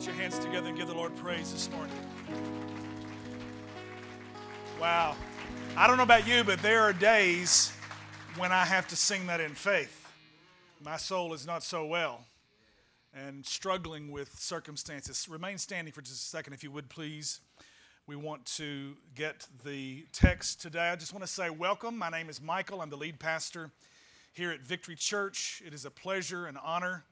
Put your hands together and give the Lord praise this morning. Wow. I don't know about you, but there are days when I have to sing that in faith. My soul is not so well and struggling with circumstances. Remain standing for just a second, if you would, please. We want to get the text today. I just want to say welcome. My name is Michael. I'm the lead pastor here at Victory Church. It is a pleasure and honor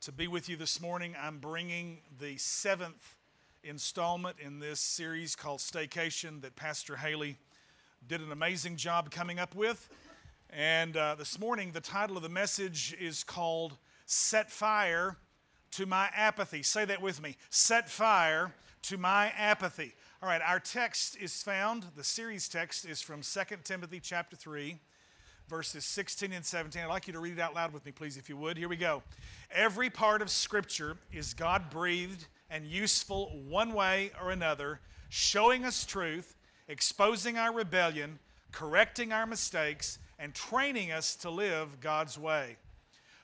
to be with you this morning. I'm bringing the seventh installment in this series called Staycation that Pastor Haley did an amazing job coming up with. And uh, this morning, the title of the message is called Set Fire to My Apathy. Say that with me Set Fire to My Apathy. All right, our text is found, the series text is from 2 Timothy chapter 3 verses 16 and 17. I'd like you to read it out loud with me, please, if you would. Here we go. Every part of Scripture is God breathed and useful one way or another, showing us truth, exposing our rebellion, correcting our mistakes, and training us to live God's way.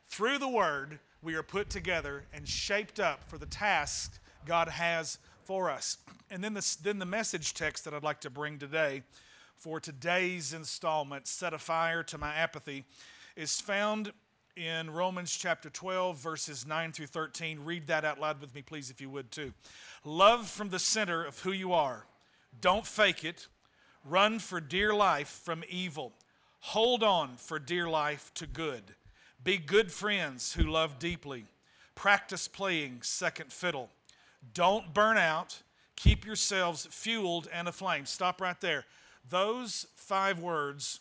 Through the Word, we are put together and shaped up for the task God has for us. And then, this, then the message text that I'd like to bring today for today's installment, Set a Fire to My Apathy, is found in Romans chapter 12, verses 9 through 13. Read that out loud with me, please, if you would, too. Love from the center of who you are. Don't fake it. Run for dear life from evil. Hold on for dear life to good. Be good friends who love deeply. Practice playing second fiddle. Don't burn out. Keep yourselves fueled and aflame. Stop right there. Those five words,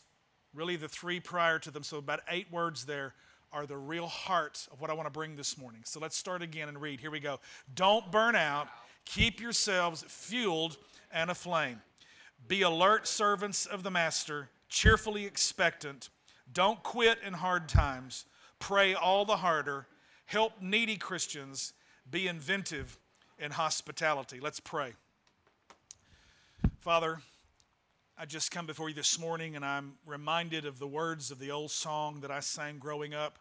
really the three prior to them, so about eight words there, are the real heart of what I want to bring this morning. So let's start again and read. Here we go. Don't burn out. Keep yourselves fueled and aflame. Be alert servants of the Master, cheerfully expectant. Don't quit in hard times. Pray all the harder. Help needy Christians. Be inventive in hospitality. Let's pray. Father, I just come before you this morning and I'm reminded of the words of the old song that I sang growing up.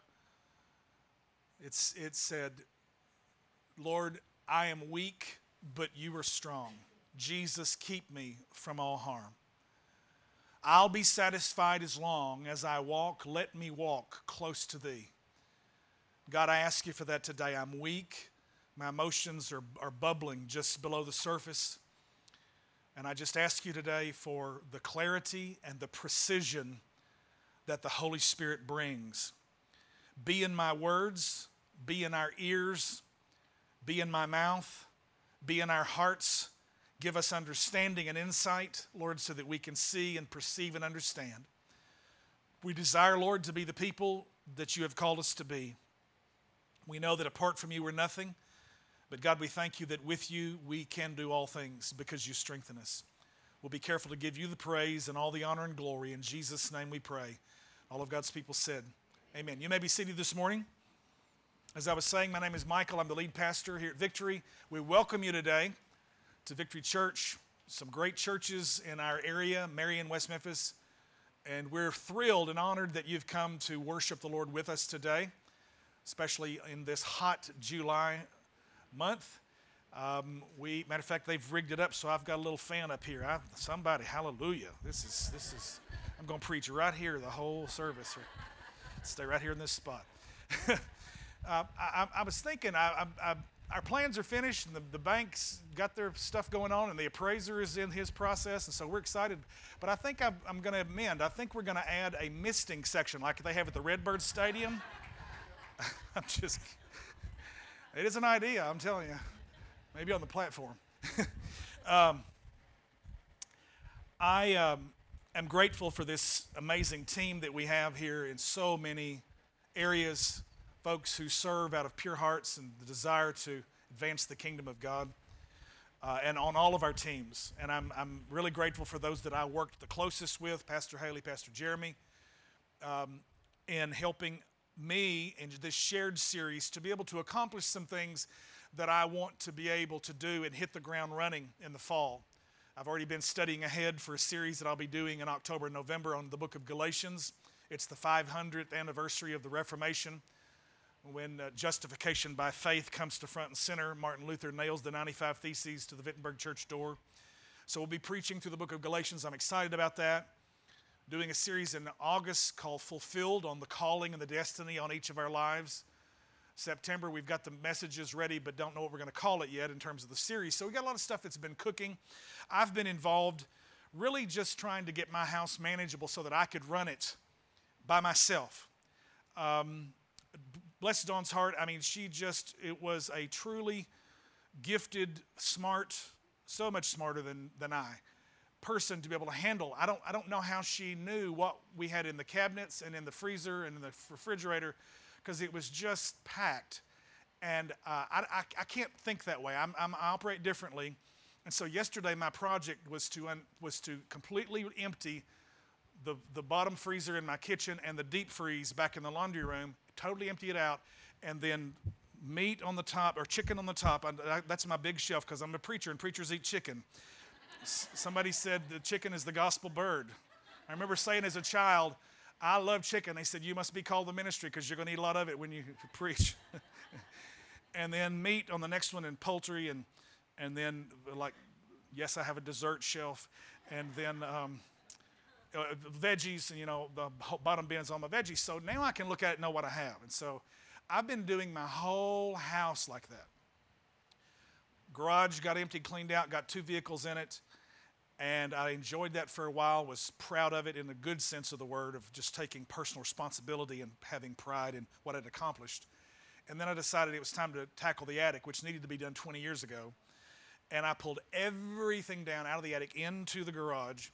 It's, it said, Lord, I am weak, but you are strong. Jesus, keep me from all harm. I'll be satisfied as long as I walk. Let me walk close to thee. God, I ask you for that today. I'm weak. My emotions are, are bubbling just below the surface. And I just ask you today for the clarity and the precision that the Holy Spirit brings. Be in my words, be in our ears, be in my mouth, be in our hearts. Give us understanding and insight, Lord, so that we can see and perceive and understand. We desire, Lord, to be the people that you have called us to be. We know that apart from you, we're nothing. But God, we thank you that with you we can do all things because you strengthen us. We'll be careful to give you the praise and all the honor and glory. In Jesus' name we pray. All of God's people said, Amen. You may be seated this morning. As I was saying, my name is Michael. I'm the lead pastor here at Victory. We welcome you today to Victory Church, some great churches in our area, Marion, West Memphis. And we're thrilled and honored that you've come to worship the Lord with us today, especially in this hot July month. Um, we, matter of fact, they've rigged it up so I've got a little fan up here. I, somebody, hallelujah! This is this is. I'm to preach right here the whole service. Stay right here in this spot. uh, I, I, was thinking, I, our plans are finished, and the, the bank's got their stuff going on, and the appraiser is in his process, and so we're excited. But I think I'm, I'm going to amend. I think we're going to add a misting section like they have at the Redbird Stadium. I'm just it is an idea, I'm telling you. Maybe on the platform. um, I um, am grateful for this amazing team that we have here in so many areas, folks who serve out of pure hearts and the desire to advance the kingdom of God. Uh, and on all of our teams. And I'm, I'm really grateful for those that I worked the closest with Pastor Haley, Pastor Jeremy, um, in helping me in this shared series to be able to accomplish some things that I want to be able to do and hit the ground running in the fall. I've already been studying ahead for a series that I'll be doing in October and November on the book of Galatians. It's the 500th anniversary of the Reformation. when uh, justification by faith comes to front and center. Martin Luther nails the 95 Theses to the Wittenberg church door. So we'll be preaching through the book of Galatians. I'm excited about that. Doing a series in August called Fulfilled on the calling and the destiny on each of our lives. September, we've got the messages ready, but don't know what we're going to call it yet in terms of the series. So we got a lot of stuff that's been cooking. I've been involved really just trying to get my house manageable so that I could run it by myself. Um, bless Dawn's heart. I mean, she just, it was a truly gifted, smart, so much smarter than, than I person to be able to handle. I don't, I don't know how she knew what we had in the cabinets and in the freezer and in the refrigerator because it was just packed. And uh, I, I, I, can't think that way. I'm, I'm, i operate differently. And so yesterday, my project was to, un, was to completely empty the, the bottom freezer in my kitchen and the deep freeze back in the laundry room, totally empty it out, and then meat on the top or chicken on the top. I, I, that's my big shelf because I'm a preacher and preachers eat chicken. Somebody said the chicken is the gospel bird. I remember saying as a child, I love chicken. They said, You must be called the ministry because you're going to eat a lot of it when you preach. and then meat on the next one, and poultry, and, and then, like, yes, I have a dessert shelf. And then um, uh, veggies, you know, the bottom bins on my veggies. So now I can look at it and know what I have. And so I've been doing my whole house like that. Garage got empty, cleaned out, got two vehicles in it and I enjoyed that for a while, was proud of it in the good sense of the word, of just taking personal responsibility and having pride in what I'd accomplished. And then I decided it was time to tackle the attic, which needed to be done 20 years ago. And I pulled everything down out of the attic into the garage,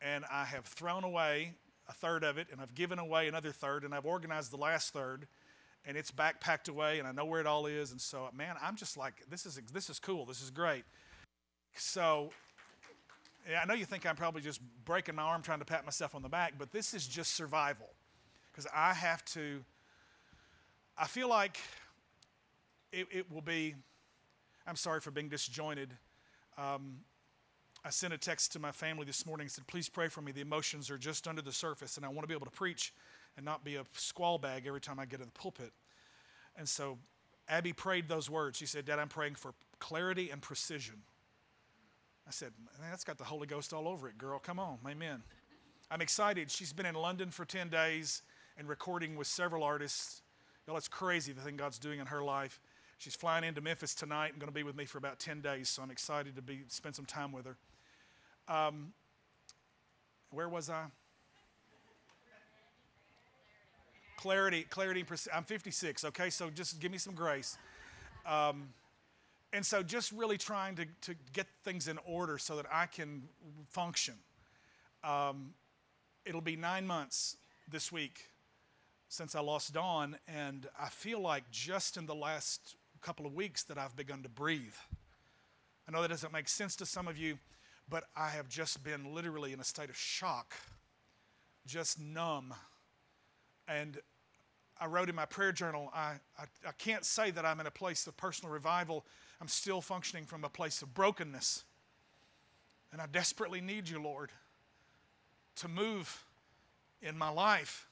and I have thrown away a third of it, and I've given away another third, and I've organized the last third, and it's backpacked away, and I know where it all is. And so, man, I'm just like, this is this is cool. This is great. So I know you think I'm probably just breaking my arm trying to pat myself on the back, but this is just survival. Because I have to, I feel like it, it, will be, I'm sorry for being disjointed. Um, I sent a text to my family this morning and said, please pray for me. The emotions are just under the surface, and I want to be able to preach and not be a squall bag every time I get in the pulpit. And so Abby prayed those words. She said, Dad, I'm praying for clarity and precision. I said, that's got the Holy Ghost all over it, girl. Come on. Amen. I'm excited. She's been in London for 10 days and recording with several artists. Y'all, it's crazy the thing God's doing in her life. She's flying into Memphis tonight and going to be with me for about 10 days, so I'm excited to be spend some time with her. Um, where was I? Clarity, clarity, I'm 56, okay? So just give me some grace. Um, and so just really trying to, to get things in order so that I can function. Um, it'll be nine months this week since I lost Dawn, and I feel like just in the last couple of weeks that I've begun to breathe. I know that doesn't make sense to some of you, but I have just been literally in a state of shock, just numb. And I wrote in my prayer journal, I, I, I can't say that I'm in a place of personal revival I'm still functioning from a place of brokenness. And I desperately need you, Lord, to move in my life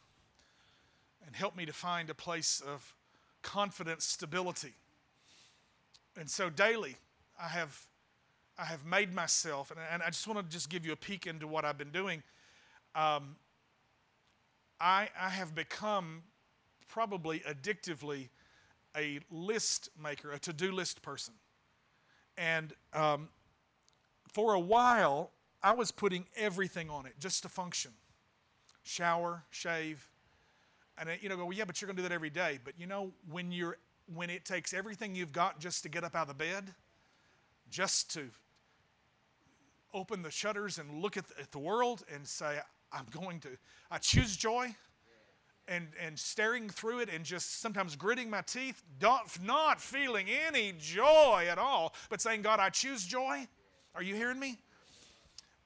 and help me to find a place of confidence, stability. And so daily, I have, I have made myself, and, and I just want to just give you a peek into what I've been doing. Um, I, I have become probably addictively a list maker, a to do list person. And um, for a while, I was putting everything on it just to function shower, shave. And you know, go, well, yeah, but you're going to do that every day. But you know, when, you're, when it takes everything you've got just to get up out of the bed, just to open the shutters and look at the, at the world and say, I'm going to, I choose joy and, and staring through it and just sometimes gritting my teeth, not feeling any joy at all, but saying, God, I choose joy. Are you hearing me?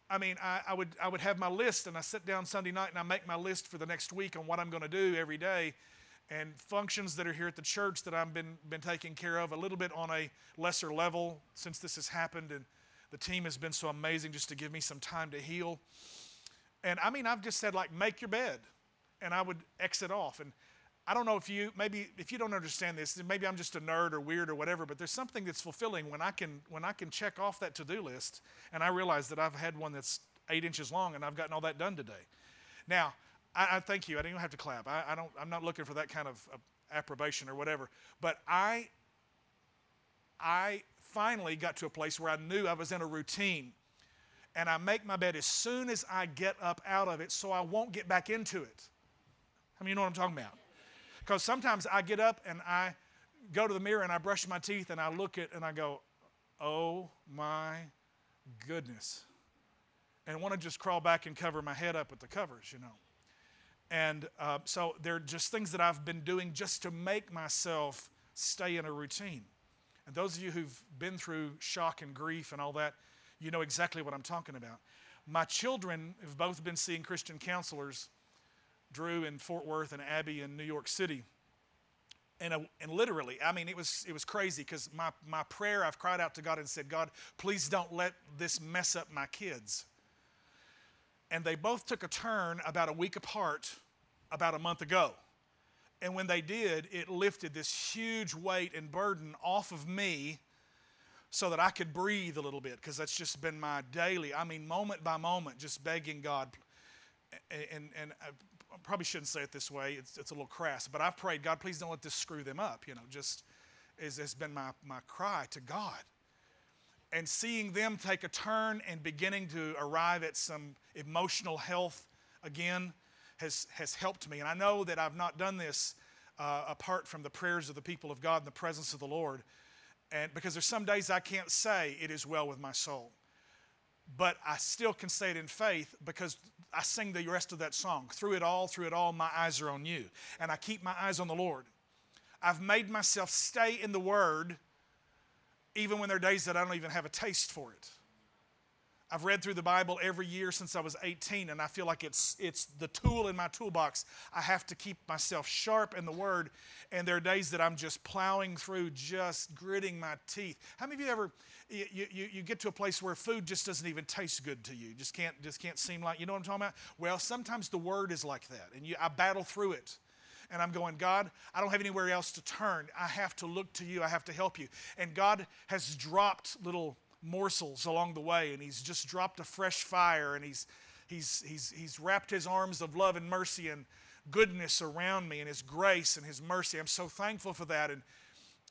I mean, I, I, would, I would have my list, and I sit down Sunday night and I make my list for the next week on what I'm going to do every day and functions that are here at the church that I've been, been taking care of a little bit on a lesser level since this has happened. And the team has been so amazing just to give me some time to heal. And I mean, I've just said, like, make your bed and I would exit off. And I don't know if you maybe if you don't understand this, maybe I'm just a nerd or weird or whatever. But there's something that's fulfilling when I can when I can check off that to-do list, and I realize that I've had one that's eight inches long, and I've gotten all that done today. Now, I, I thank you. I don't even have to clap. I, I don't. I'm not looking for that kind of uh, approbation or whatever. But I I finally got to a place where I knew I was in a routine. And I make my bed as soon as I get up out of it so I won't get back into it. I mean, you know what I'm talking about? Because sometimes I get up and I go to the mirror and I brush my teeth and I look at and I go, oh my goodness. And want to just crawl back and cover my head up with the covers, you know. And uh, so they're just things that I've been doing just to make myself stay in a routine. And those of you who've been through shock and grief and all that, you know exactly what I'm talking about. My children have both been seeing Christian counselors, Drew in Fort Worth and Abby in New York City. And, uh, and literally, I mean, it was, it was crazy because my, my prayer, I've cried out to God and said, God, please don't let this mess up my kids. And they both took a turn about a week apart about a month ago. And when they did, it lifted this huge weight and burden off of me so that I could breathe a little bit because that's just been my daily, I mean, moment by moment, just begging God. And, and I probably shouldn't say it this way, it's, it's a little crass, but I've prayed, God, please don't let this screw them up. You know, just as has been my, my cry to God. And seeing them take a turn and beginning to arrive at some emotional health again has, has helped me. And I know that I've not done this uh, apart from the prayers of the people of God and the presence of the Lord. And because there's some days I can't say it is well with my soul. But I still can say it in faith because I sing the rest of that song. Through it all, through it all, my eyes are on you. And I keep my eyes on the Lord. I've made myself stay in the Word even when there are days that I don't even have a taste for it. I've read through the Bible every year since I was 18, and I feel like it's, it's the tool in my toolbox. I have to keep myself sharp in the Word, and there are days that I'm just plowing through, just gritting my teeth. How many of you ever, you, you, you get to a place where food just doesn't even taste good to you? Just can't, just can't seem like, you know what I'm talking about? Well, sometimes the Word is like that, and you, I battle through it and I'm going, God, I don't have anywhere else to turn. I have to look to you. I have to help you. And God has dropped little morsels along the way, and He's just dropped a fresh fire, and He's, he's, he's, he's wrapped His arms of love and mercy and goodness around me, and His grace and His mercy. I'm so thankful for that. And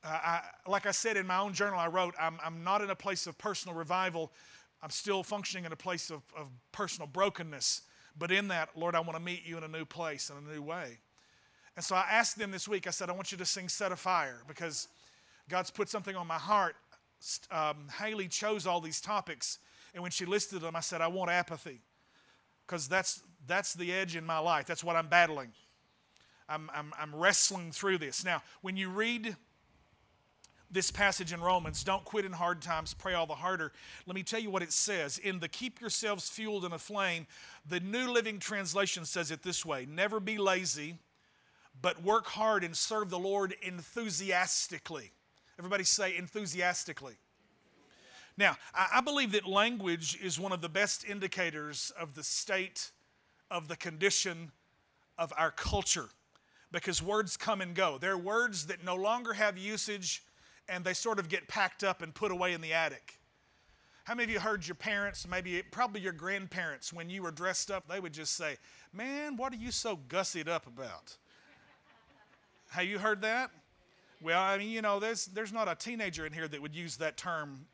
uh, I, like I said in my own journal, I wrote, I'm, I'm not in a place of personal revival. I'm still functioning in a place of, of personal brokenness. But in that, Lord, I want to meet you in a new place, in a new way. And so I asked them this week, I said, I want you to sing Set a Fire because God's put something on my heart um, Haley chose all these topics, and when she listed them, I said, I want apathy because that's, that's the edge in my life. That's what I'm battling. I'm, I'm, I'm wrestling through this. Now, when you read this passage in Romans, don't quit in hard times, pray all the harder. Let me tell you what it says. In the keep yourselves fueled in a flame, the New Living Translation says it this way Never be lazy, but work hard and serve the Lord enthusiastically. Everybody say enthusiastically. Now, I believe that language is one of the best indicators of the state of the condition of our culture because words come and go. There are words that no longer have usage and they sort of get packed up and put away in the attic. How many of you heard your parents, maybe probably your grandparents, when you were dressed up, they would just say, Man, what are you so gussied up about? Have you heard that? Well, I mean, you know, there's, there's not a teenager in here that would use that term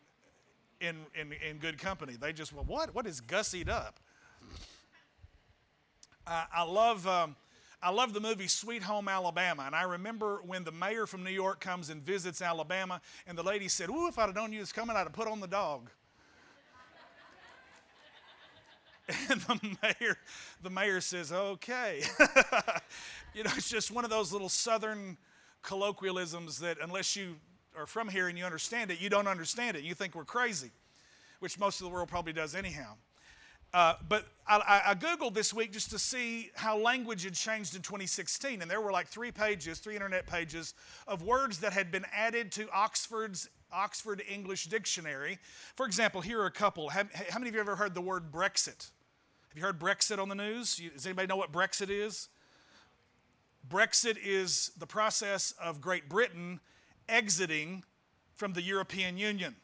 in, in, in good company. They just, well, what? What is gussied up? Uh, I love. Um, I love the movie Sweet Home Alabama, and I remember when the mayor from New York comes and visits Alabama, and the lady said, "Ooh, if I'd have known you was coming, I'd have put on the dog." and the mayor, the mayor says, "Okay." you know, it's just one of those little Southern colloquialisms that unless you are from here and you understand it, you don't understand it. You think we're crazy, which most of the world probably does anyhow. Uh, but I, I, Googled this week just to see how language had changed in 2016, and there were like three pages, three internet pages of words that had been added to Oxford's Oxford English Dictionary. For example, here are a couple. How, how many of you ever heard the word Brexit? Have you heard Brexit on the news? Does anybody know what Brexit is? Brexit is the process of Great Britain exiting from the European Union.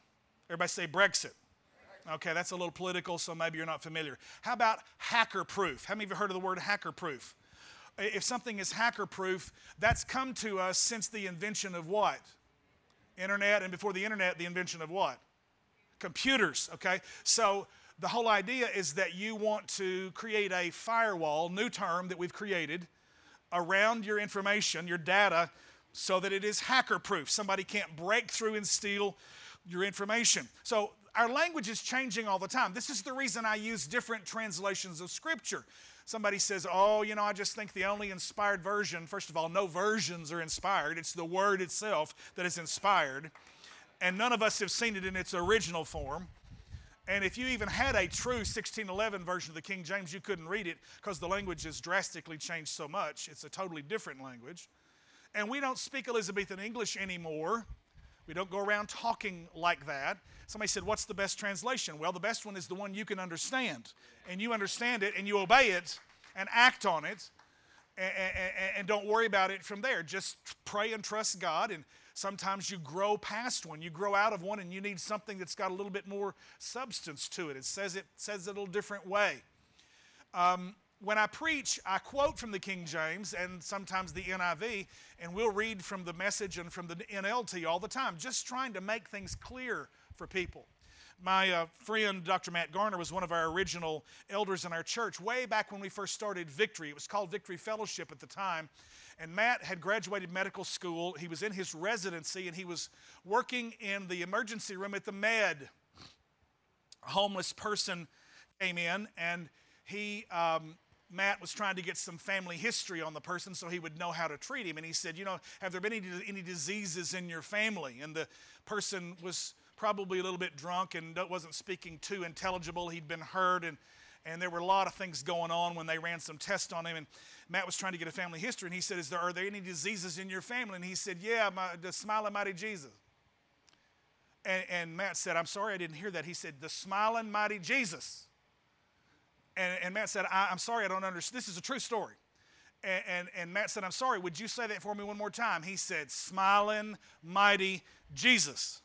Everybody say Brexit. Okay, that's a little political, so maybe you're not familiar. How about hacker proof? How many of you heard of the word hacker proof? If something is hacker proof, that's come to us since the invention of what? Internet, and before the internet, the invention of what? Computers, okay? So the whole idea is that you want to create a firewall, new term that we've created, around your information, your data, so that it is hacker proof. Somebody can't break through and steal your information. So our language is changing all the time. This is the reason I use different translations of Scripture. Somebody says, Oh, you know, I just think the only inspired version, first of all, no versions are inspired. It's the Word itself that is inspired. And none of us have seen it in its original form. And if you even had a true 1611 version of the King James, you couldn't read it because the language has drastically changed so much. It's a totally different language. And we don't speak Elizabethan English anymore. We don't go around talking like that. Somebody said, What's the best translation? Well, the best one is the one you can understand. And you understand it and you obey it and act on it and, and, and don't worry about it from there. Just pray and trust God. And sometimes you grow past one, you grow out of one, and you need something that's got a little bit more substance to it. It says it says it a little different way. Um, when I preach, I quote from the King James and sometimes the NIV, and we'll read from the message and from the NLT all the time, just trying to make things clear for people. My uh, friend Dr. Matt Garner was one of our original elders in our church way back when we first started Victory. It was called Victory Fellowship at the time. And Matt had graduated medical school. He was in his residency and he was working in the emergency room at the med. A homeless person came in and he um, Matt was trying to get some family history on the person so he would know how to treat him. And he said, You know, have there been any, any diseases in your family? And the person was probably a little bit drunk and wasn't speaking too intelligible. He'd been hurt, and, and there were a lot of things going on when they ran some tests on him. And Matt was trying to get a family history, and he said, Is there, Are there any diseases in your family? And he said, Yeah, my, the smiling mighty Jesus. And, and Matt said, I'm sorry, I didn't hear that. He said, The smiling mighty Jesus. And, and Matt said, I, am sorry, I don't understand. This is a true story. And, and, and, Matt said, I'm sorry, would you say that for me one more time? He said, Smiling, mighty Jesus.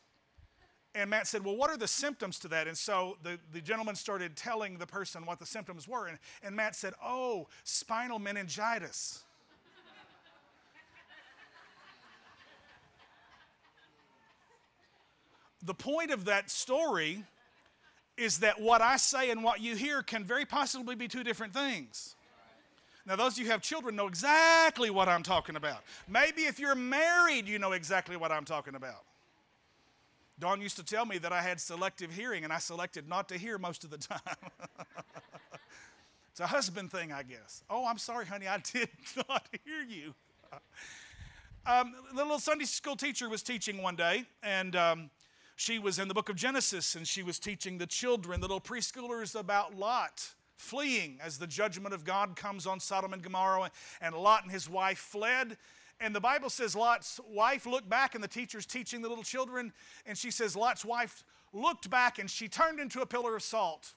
And Matt said, Well, what are the symptoms to that? And so the, the gentleman started telling the person what the symptoms were. And, and Matt said, Oh, spinal meningitis. the point of that story is that what I say and what you hear can very possibly be two different things. Now, those of you who have children know exactly what I'm talking about. Maybe if you're married, you know exactly what I'm talking about. Dawn used to tell me that I had selective hearing, and I selected not to hear most of the time. it's a husband thing, I guess. Oh, I'm sorry, honey, I did not hear you. Um, the little Sunday school teacher was teaching one day, and um, she was in the book of Genesis and she was teaching the children, the little preschoolers, about Lot fleeing as the judgment of God comes on Sodom and Gomorrah. And Lot and his wife fled. And the Bible says Lot's wife looked back, and the teacher's teaching the little children. And she says Lot's wife looked back and she turned into a pillar of salt.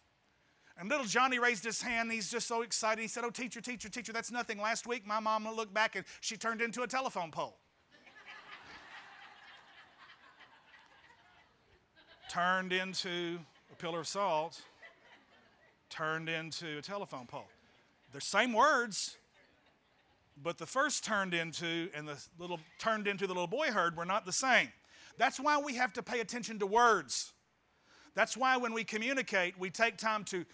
And little Johnny raised his hand. He's just so excited. He said, Oh, teacher, teacher, teacher, that's nothing. Last week, my mom looked back and she turned into a telephone pole. turned into a pillar of salt, turned into a telephone pole. They're same words, but the first turned into and the little turned into the little boy heard were not the same. That's why we have to pay attention to words. That's why when we communicate, we take time to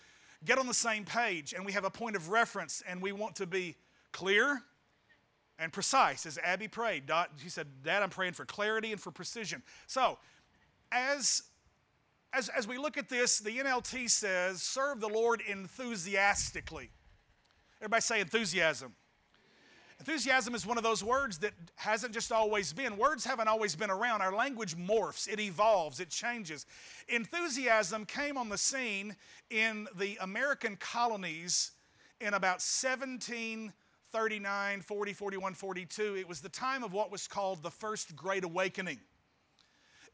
get on the same page and we have a point of reference and we want to be clear and precise. As Abby prayed, she said, Dad, I'm praying for clarity and for precision. So, as as, as we look at this, the NLT says, serve the Lord enthusiastically. Everybody say enthusiasm. Enthusiasm is one of those words that hasn't just always been. Words haven't always been around. Our language morphs, it evolves, it changes. Enthusiasm came on the scene in the American colonies in about 1739, 40, 41, 42. It was the time of what was called the First Great Awakening.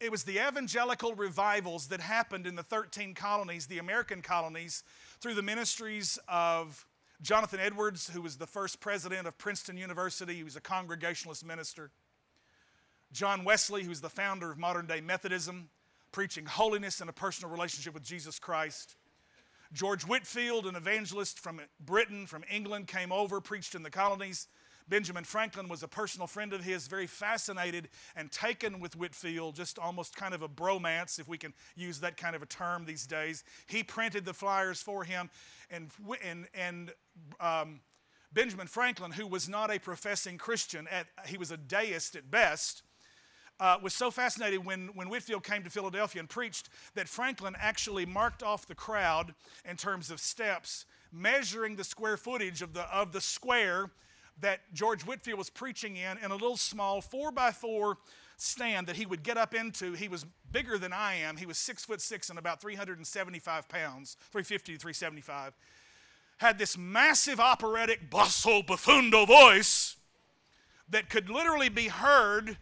It was the evangelical revivals that happened in the 13 colonies, the American colonies, through the ministries of Jonathan Edwards, who was the first president of Princeton University, he was a Congregationalist minister. John Wesley, who was the founder of modern day Methodism, preaching holiness and a personal relationship with Jesus Christ. George Whitefield, an evangelist from Britain, from England, came over, preached in the colonies. Benjamin Franklin was a personal friend of his, very fascinated and taken with Whitefield, just almost kind of a bromance, if we can use that kind of a term these days. He printed the flyers for him, and, and, and um, Benjamin Franklin, who was not a professing Christian, at, he was a deist at best, uh, was so fascinated when, when Whitefield came to Philadelphia and preached that Franklin actually marked off the crowd in terms of steps, measuring the square footage of the, of the square that George Whitefield was preaching in in a little small four by four stand that he would get up into. He was bigger than I am. He was six foot six and about 375 pounds, 350 to 375. Had this massive operatic basso profundo voice that could literally be heard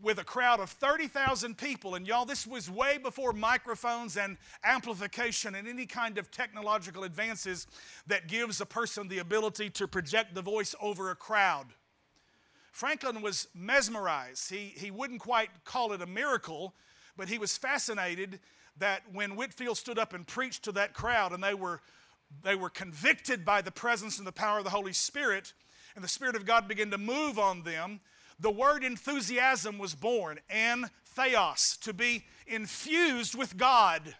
with a crowd of 30,000 people. And y'all, this was way before microphones and amplification and any kind of technological advances that gives a person the ability to project the voice over a crowd. Franklin was mesmerized. He, he wouldn't quite call it a miracle, but he was fascinated that when Whitefield stood up and preached to that crowd and they were, they were convicted by the presence and the power of the Holy Spirit, and the Spirit of God began to move on them, the word enthusiasm was born, en theos, to be infused with God.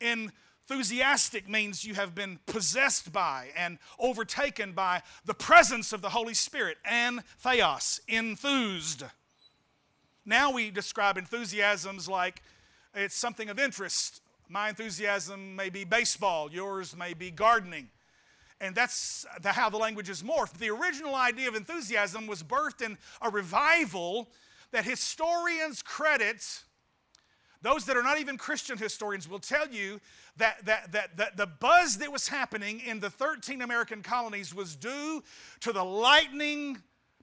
Enthusiastic means you have been possessed by and overtaken by the presence of the Holy Spirit, en theos, enthused. Now we describe enthusiasms like it's something of interest. My enthusiasm may be baseball, yours may be gardening and that's the, how the language is morphed. The original idea of enthusiasm was birthed in a revival that historians credit. Those that are not even Christian historians will tell you that, that, that, that the buzz that was happening in the 13 American colonies was due to the lightning,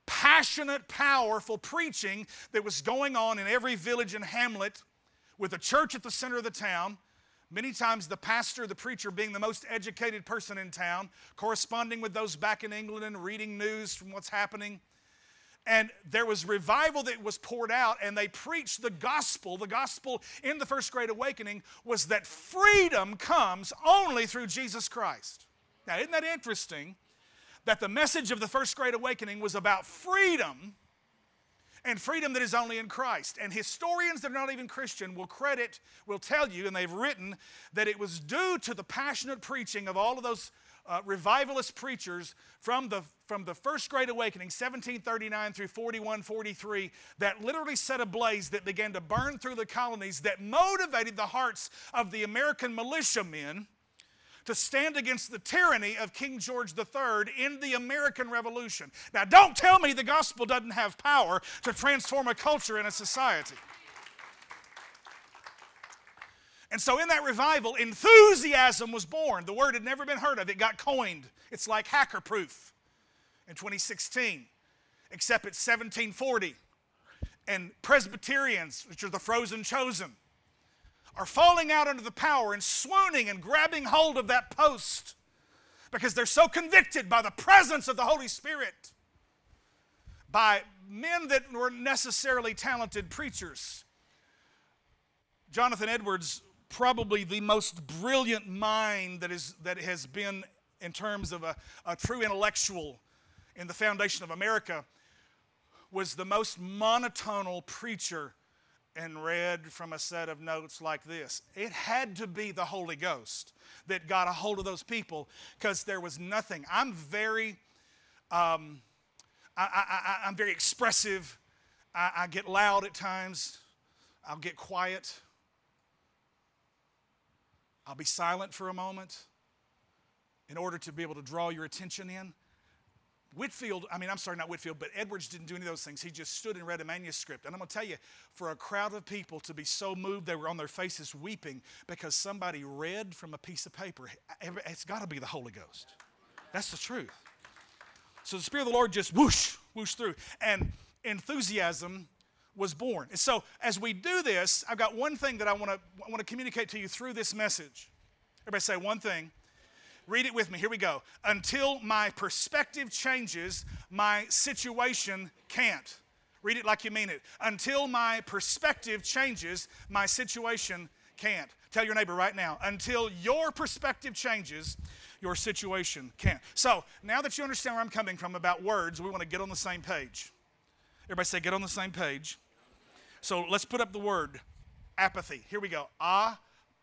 passionate, powerful preaching that was going on in every village and hamlet with a church at the center of the town Many times, the pastor, the preacher, being the most educated person in town, corresponding with those back in England and reading news from what's happening. And there was revival that was poured out, and they preached the gospel. The gospel in the First Great Awakening was that freedom comes only through Jesus Christ. Now, isn't that interesting? That the message of the First Great Awakening was about freedom and freedom that is only in Christ. And historians that are not even Christian will credit, will tell you, and they've written, that it was due to the passionate preaching of all of those uh, revivalist preachers from the, from the First Great Awakening, 1739 through 41 43, that literally set ablaze, that began to burn through the colonies, that motivated the hearts of the American militiamen to stand against the tyranny of King George III in the American Revolution. Now, don't tell me the gospel doesn't have power to transform a culture and a society. And so, in that revival, enthusiasm was born. The word had never been heard of, it got coined. It's like hacker proof in 2016, except it's 1740. And Presbyterians, which are the frozen chosen, are falling out under the power and swooning and grabbing hold of that post because they're so convicted by the presence of the Holy Spirit, by men that were necessarily talented preachers. Jonathan Edwards, probably the most brilliant mind that, is, that has been in terms of a, a true intellectual in the foundation of America, was the most monotonal preacher and read from a set of notes like this. It had to be the Holy Ghost that got a hold of those people because there was nothing. I'm very, um, I, am very expressive. I, I get loud at times. I'll get quiet. I'll be silent for a moment in order to be able to draw your attention in. Whitefield, I mean, I'm sorry, not Whitefield, but Edwards didn't do any of those things. He just stood and read a manuscript. And I'm going to tell you, for a crowd of people to be so moved, they were on their faces weeping because somebody read from a piece of paper. It's got to be the Holy Ghost. That's the truth. So the Spirit of the Lord just whoosh, whoosh through. And enthusiasm was born. And so as we do this, I've got one thing that I want to, I want to communicate to you through this message. Everybody say one thing. Read it with me. Here we go. Until my perspective changes, my situation can't. Read it like you mean it. Until my perspective changes, my situation can't. Tell your neighbor right now. Until your perspective changes, your situation can't. So now that you understand where I'm coming from about words, we want to get on the same page. Everybody say, get on the same page. So let's put up the word apathy. Here we go. A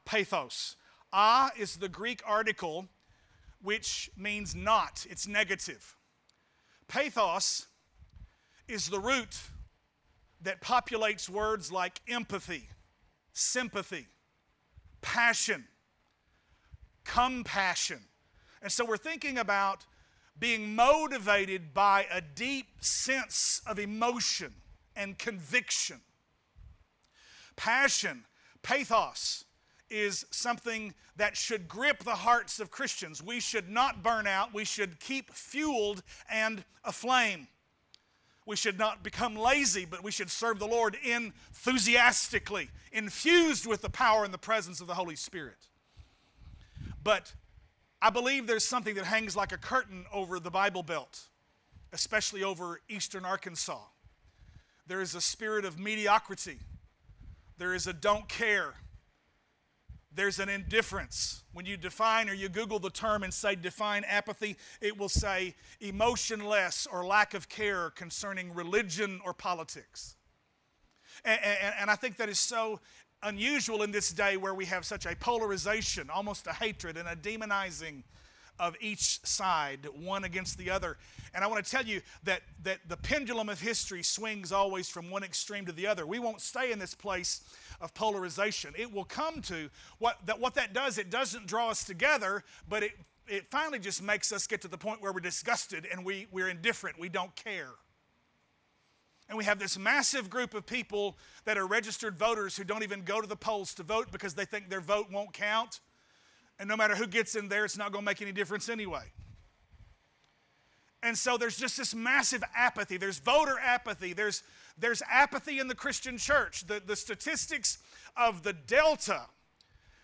pathos. A is the Greek article which means not, it's negative. Pathos is the root that populates words like empathy, sympathy, passion, compassion. And so we're thinking about being motivated by a deep sense of emotion and conviction. Passion, pathos, is something that should grip the hearts of Christians. We should not burn out, we should keep fueled and aflame. We should not become lazy, but we should serve the Lord enthusiastically, infused with the power and the presence of the Holy Spirit. But I believe there's something that hangs like a curtain over the Bible Belt, especially over eastern Arkansas. There is a spirit of mediocrity, there is a don't care there's an indifference. When you define or you Google the term and say define apathy, it will say emotionless or lack of care concerning religion or politics. And, and, and, I think that is so unusual in this day where we have such a polarization, almost a hatred and a demonizing of each side, one against the other. And I want to tell you that, that the pendulum of history swings always from one extreme to the other. We won't stay in this place of polarization. It will come to what that, what that does, it doesn't draw us together, but it, it finally just makes us get to the point where we're disgusted and we, we're indifferent. We don't care. And we have this massive group of people that are registered voters who don't even go to the polls to vote because they think their vote won't count. And no matter who gets in there, it's not going to make any difference anyway. And so there's just this massive apathy. There's voter apathy. There's, there's apathy in the Christian church. The, the statistics of the Delta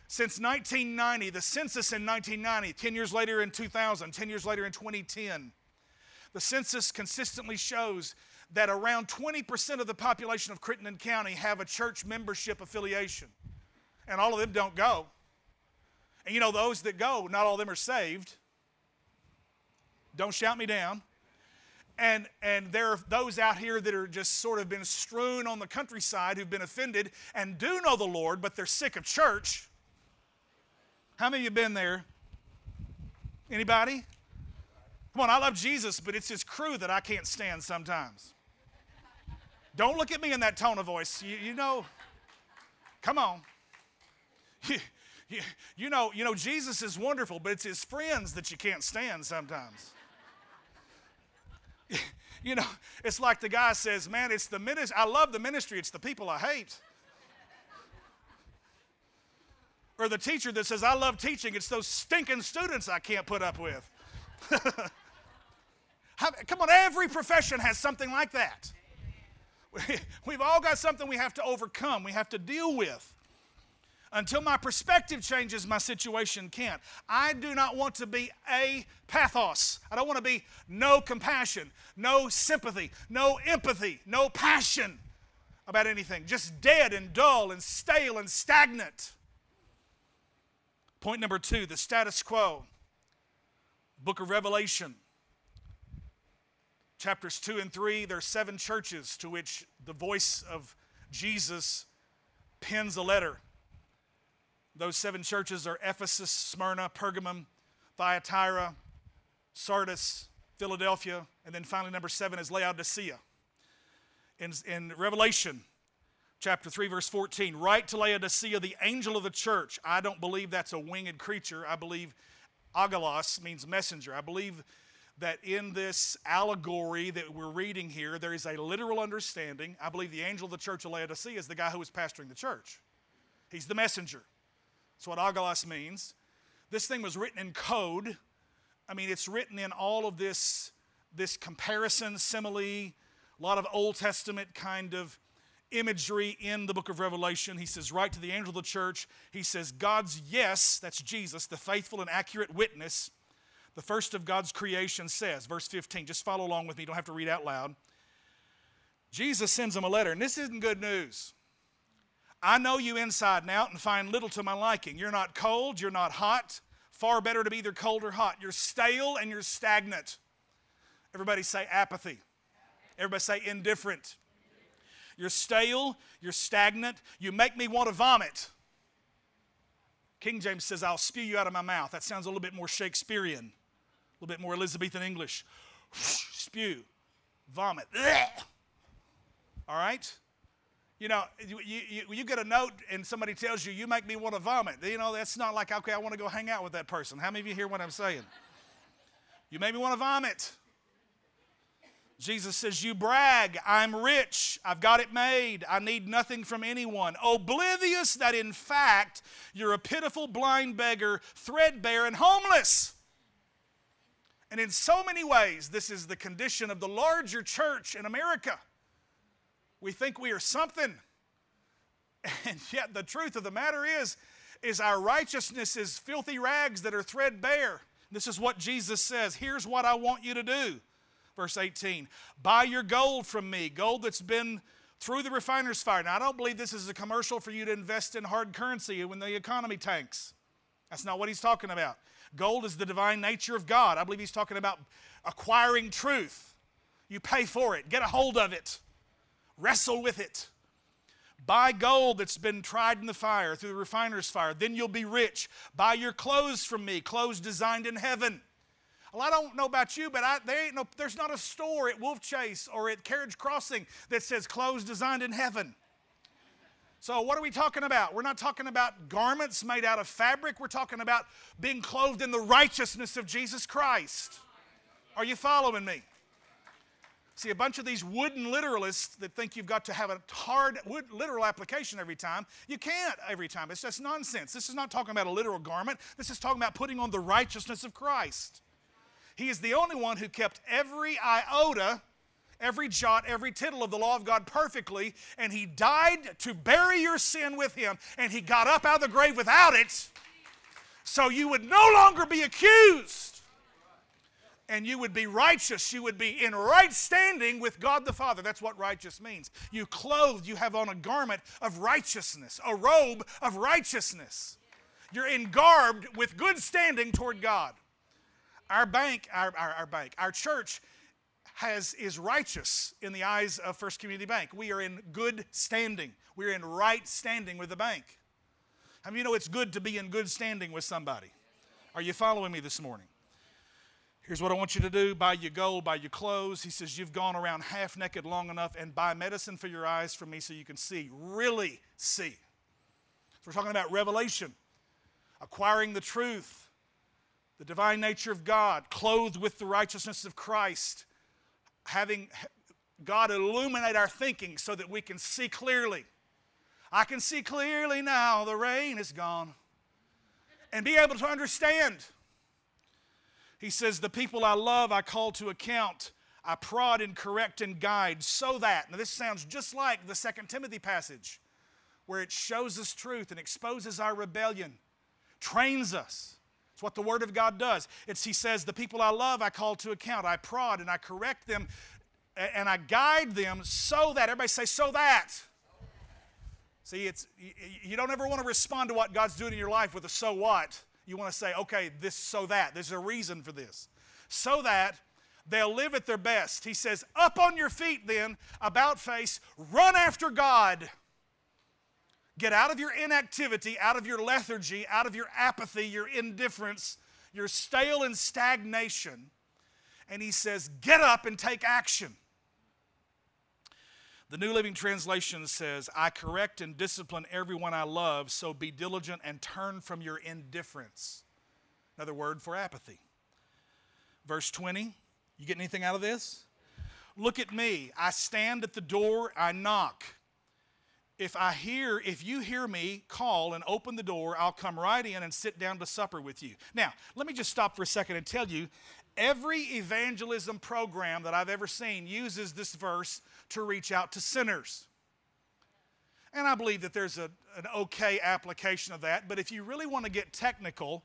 since 1990, the census in 1990, 10 years later in 2000, 10 years later in 2010, the census consistently shows that around 20% of the population of Crittenden County have a church membership affiliation. And all of them don't go. And you know, those that go, not all of them are saved. Don't shout me down. And, and there are those out here that are just sort of been strewn on the countryside who've been offended and do know the Lord, but they're sick of church. How many of you been there? Anybody? Come on, I love Jesus, but it's his crew that I can't stand sometimes. Don't look at me in that tone of voice. You, you know, come on. You, you, know, you know, Jesus is wonderful, but it's his friends that you can't stand sometimes. you know, it's like the guy says, Man, it's the ministry. I love the ministry, it's the people I hate. Or the teacher that says, I love teaching, it's those stinking students I can't put up with. Come on, every profession has something like that. We've all got something we have to overcome, we have to deal with. Until my perspective changes, my situation can't. I do not want to be a pathos. I don't want to be no compassion, no sympathy, no empathy, no passion about anything. Just dead and dull and stale and stagnant. Point number two the status quo. Book of Revelation. Chapters 2 and 3, there are seven churches to which the voice of Jesus pens a letter. Those seven churches are Ephesus, Smyrna, Pergamum, Thyatira, Sardis, Philadelphia, and then finally, number seven is Laodicea. In, in Revelation chapter 3, verse 14, write to Laodicea, the angel of the church. I don't believe that's a winged creature. I believe angelos means messenger. I believe that in this allegory that we're reading here, there is a literal understanding. I believe the angel of the church of Laodicea is the guy who is pastoring the church, he's the messenger. That's what angelos means. This thing was written in code. I mean, it's written in all of this, this comparison, simile, a lot of Old Testament kind of imagery in the book of Revelation. He says, Write to the angel of the church, he says, God's yes, that's Jesus, the faithful and accurate witness, the first of God's creation says, verse 15, just follow along with me, you don't have to read out loud. Jesus sends him a letter, and this isn't good news. I know you inside and out and find little to my liking. You're not cold, you're not hot. Far better to be either cold or hot. You're stale and you're stagnant. Everybody say apathy. Everybody say indifferent. You're stale, you're stagnant, you make me want to vomit. King James says, I'll spew you out of my mouth. That sounds a little bit more Shakespearean, a little bit more Elizabethan English. spew, vomit. All right? You know, you, you, you, get a note and somebody tells you, you make me want to vomit. You know, that's not like, okay, I want to go hang out with that person. How many of you hear what I'm saying? You make me want to vomit. Jesus says, You brag, I'm rich, I've got it made, I need nothing from anyone. Oblivious that in fact you're a pitiful blind beggar, threadbare, and homeless. And in so many ways, this is the condition of the larger church in America. We think we are something. And yet the truth of the matter is, is our righteousness is filthy rags that are threadbare. This is what Jesus says. Here's what I want you to do verse 18. Buy your gold from me, gold that's been through the refiner's fire. Now, I don't believe this is a commercial for you to invest in hard currency when the economy tanks. That's not what he's talking about. Gold is the divine nature of God. I believe he's talking about acquiring truth. You pay for it, get a hold of it, wrestle with it. Buy gold that's been tried in the fire, through the refiner's fire. Then you'll be rich. Buy your clothes from me, clothes designed in heaven. Well, I don't know about you, but I, there ain't no, there's not a store at Wolfchase or at Carriage Crossing that says clothes designed in heaven. So, what are we talking about? We're not talking about garments made out of fabric. We're talking about being clothed in the righteousness of Jesus Christ. Are you following me? See, a bunch of these wooden literalists that think you've got to have a hard wood, literal application every time. You can't every time. It's just nonsense. This is not talking about a literal garment. This is talking about putting on the righteousness of Christ. He is the only one who kept every iota, every jot, every tittle of the law of God perfectly, and He died to bury your sin with Him, and He got up out of the grave without it, so you would no longer be accused. And you would be righteous. You would be in right standing with God the Father. That's what righteous means. You clothed, you have on a garment of righteousness, a robe of righteousness. You're in garbed with good standing toward God. Our bank, our, our, our bank, our church has, is righteous in the eyes of First Community Bank. We are in good standing. We're in right standing with the bank. How many you know it's good to be in good standing with somebody? Are you following me this morning? Here's what I want you to do buy your gold, buy your clothes. He says, You've gone around half naked long enough, and buy medicine for your eyes from me so you can see, really see. So we're talking about revelation, acquiring the truth, the divine nature of God, clothed with the righteousness of Christ, having God illuminate our thinking so that we can see clearly. I can see clearly now the rain is gone. And be able to understand. He says, The people I love, I call to account. I prod and correct and guide so that. Now, this sounds just like the Second Timothy passage where it shows us truth and exposes our rebellion, trains us it's what the Word of God does. It's, he says, The people I love, I call to account. I prod and I correct them and I guide them so that, everybody say, so that. See, it's, you don't ever want to respond to what God's doing in your life with a so what. You want to say, okay, this, so that. There's a reason for this. So that they'll live at their best. He says, up on your feet then, about face, run after God. Get out of your inactivity, out of your lethargy, out of your apathy, your indifference, your stale and stagnation. And he says, Get up and take action. The New Living Translation says, I correct and discipline everyone I love, so be diligent and turn from your indifference. Another word for apathy. Verse 20, you get anything out of this? Look at me. I stand at the door, I knock if I hear, if you hear me call and open the door, I'll come right in and sit down to supper with you. Now, let me just stop for a second and tell you every evangelism program that I've ever seen uses this verse to reach out to sinners. And I believe that there's a, an okay application of that. But if you really want to get technical,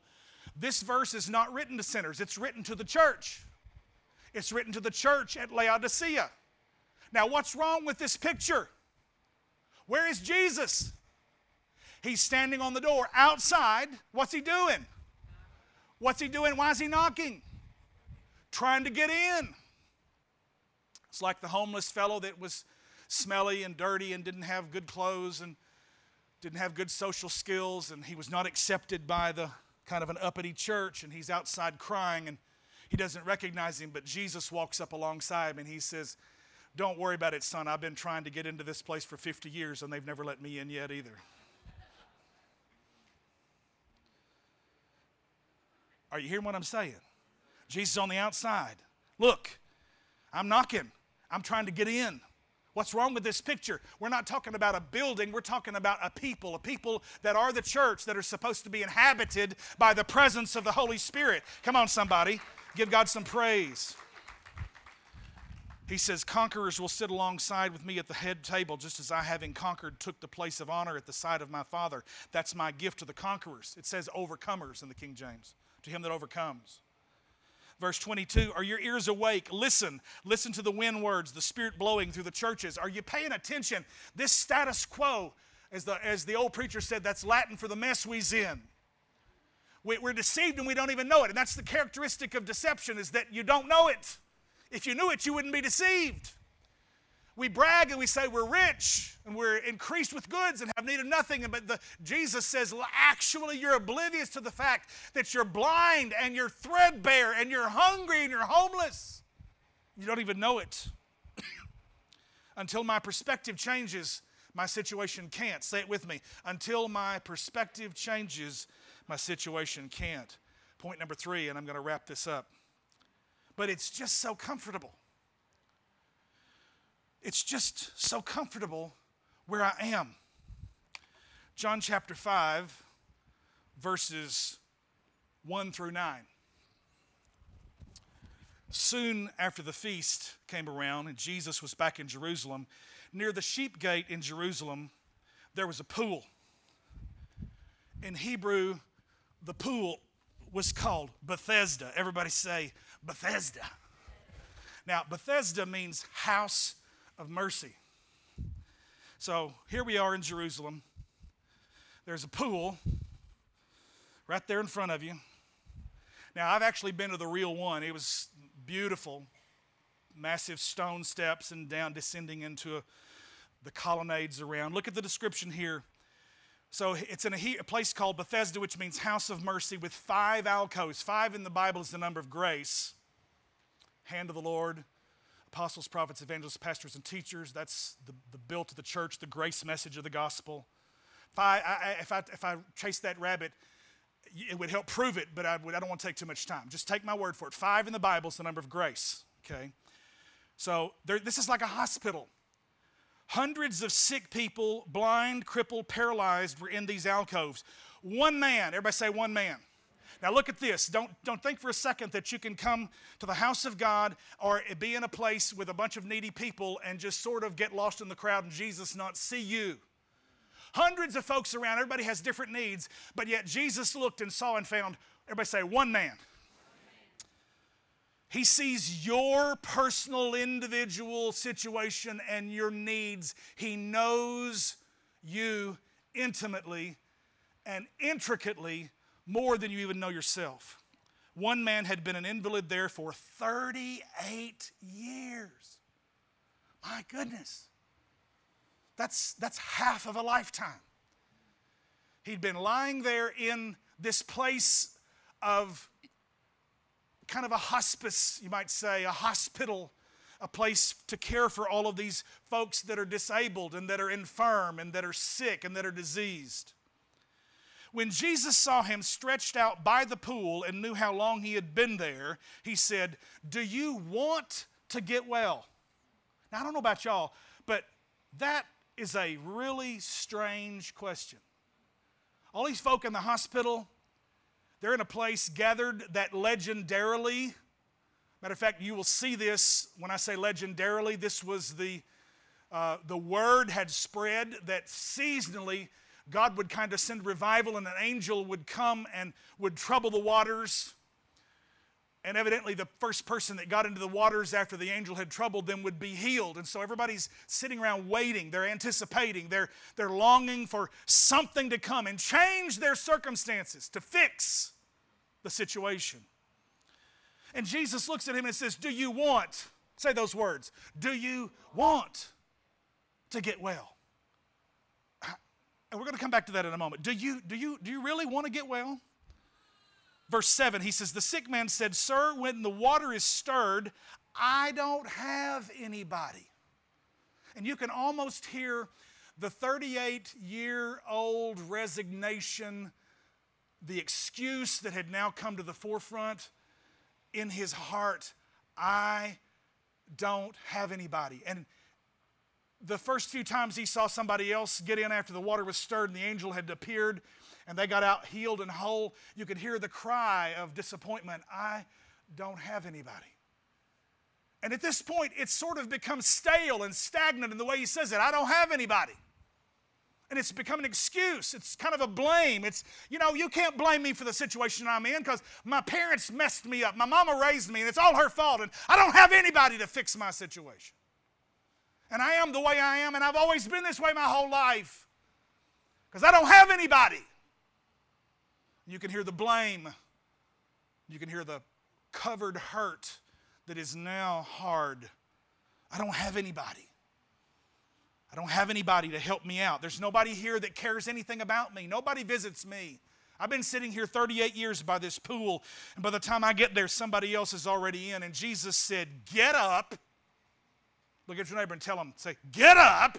this verse is not written to sinners, it's written to the church. It's written to the church at Laodicea. Now, what's wrong with this picture? Where is Jesus? He's standing on the door outside. What's he doing? What's he doing? Why is he knocking? Trying to get in. It's like the homeless fellow that was smelly and dirty and didn't have good clothes and didn't have good social skills and he was not accepted by the kind of an uppity church and he's outside crying and he doesn't recognize him but jesus walks up alongside him and he says don't worry about it son. I've been trying to get into this place for 50 years and they've never let me in yet either. Are you hearing what i'm saying jesus on the outside look i'm knocking i'm trying to get in What's wrong with this picture? We're not talking about a building, we're talking about a people, a people that are the church that are supposed to be inhabited by the presence of the Holy Spirit. Come on, somebody, give God some praise. He says, Conquerors will sit alongside with me at the head table, just as I, having conquered, took the place of honor at the side of my Father. That's my gift to the conquerors. It says overcomers in the King James, to him that overcomes. Verse 22 Are your ears awake? Listen. Listen to the wind words, the Spirit blowing through the churches. Are you paying attention? This status quo, as the, as the old preacher said, that's Latin for the mess we's in. We, we're deceived and we don't even know it. And that's the characteristic of deception is that you don't know it. If you knew it, you wouldn't be deceived. We brag and we say we're rich and we're increased with goods and have need of nothing. But the, Jesus says, actually, you're oblivious to the fact that you're blind and you're threadbare and you're hungry and you're homeless. You don't even know it. Until my perspective changes, my situation can't. Say it with me. Until my perspective changes, my situation can't. Point number three, and I'm going to wrap this up. But it's just so comfortable. It's just so comfortable where I am. John chapter 5, verses 1 through 9. Soon after the feast came around and Jesus was back in Jerusalem, near the sheep gate in Jerusalem, there was a pool. In Hebrew, the pool was called Bethesda. Everybody say Bethesda. Now, Bethesda means house of mercy. So here we are in Jerusalem. There's a pool right there in front of you. Now, I've actually been to the real one. It was beautiful, massive stone steps and down descending into a, the colonnades around. Look at the description here. So it's in a, a, place called Bethesda, which means house of mercy, with five alcoves. Five in the Bible is the number of grace. Hand of the Lord, apostles, prophets, evangelists, pastors, and teachers. That's the, the built of the church, the grace message of the gospel. If I, I, if, I, if I chase that rabbit, it would help prove it, but I, would, I don't want to take too much time. Just take my word for it. Five in the Bible is the number of grace, okay? So there, this is like a hospital. Hundreds of sick people, blind, crippled, paralyzed, were in these alcoves. One man, everybody say one man. Now look at this. Don't, don't think for a second that you can come to the house of God or be in a place with a bunch of needy people and just sort of get lost in the crowd and Jesus not see you. Hundreds of folks around, everybody has different needs, but yet Jesus looked and saw and found, everybody say, one man. He sees your personal, individual situation and your needs. He knows you intimately and intricately more than you even know yourself. One man had been an invalid there for 38 years. My goodness. That's, that's half of a lifetime. He'd been lying there in this place of kind of a hospice, you might say, a hospital, a place to care for all of these folks that are disabled and that are infirm and that are sick and that are diseased. When Jesus saw him stretched out by the pool and knew how long he had been there, he said, Do you want to get well? Now, I don't know about y'all, but that is a really strange question. All these folk in the hospital, they're in a place gathered that legendarily, matter of fact, you will see this when I say legendarily, this was the uh, the word had spread that seasonally God would kind of send revival and an angel would come and would trouble the waters. And evidently, the first person that got into the waters after the angel had troubled them would be healed. And so everybody's sitting around waiting. They're anticipating. They're, they're longing for something to come and change their circumstances, to fix the situation. And Jesus looks at him and says, Do you want, say those words, do you want to get well? And we're going to come back to that in a moment. Do you, do you, do you really want to get well? Verse 7, he says, The sick man said, Sir, when the water is stirred, I don't have anybody. And you can almost hear the 38 year old resignation, the excuse that had now come to the forefront in his heart I don't have anybody. And the first few times he saw somebody else get in after the water was stirred and the angel had appeared and they got out healed and whole, you could hear the cry of disappointment I don't have anybody. And at this point, it's sort of become stale and stagnant in the way he says it I don't have anybody. And it's become an excuse. It's kind of a blame. It's, you know, you can't blame me for the situation I'm in because my parents messed me up. My mama raised me, and it's all her fault. And I don't have anybody to fix my situation. And I am the way I am, and I've always been this way my whole life because I don't have anybody. You can hear the blame, you can hear the covered hurt that is now hard. I don't have anybody. I don't have anybody to help me out. There's nobody here that cares anything about me. Nobody visits me. I've been sitting here 38 years by this pool, and by the time I get there, somebody else is already in. And Jesus said, Get up Look at your neighbor and tell him, say, Get up,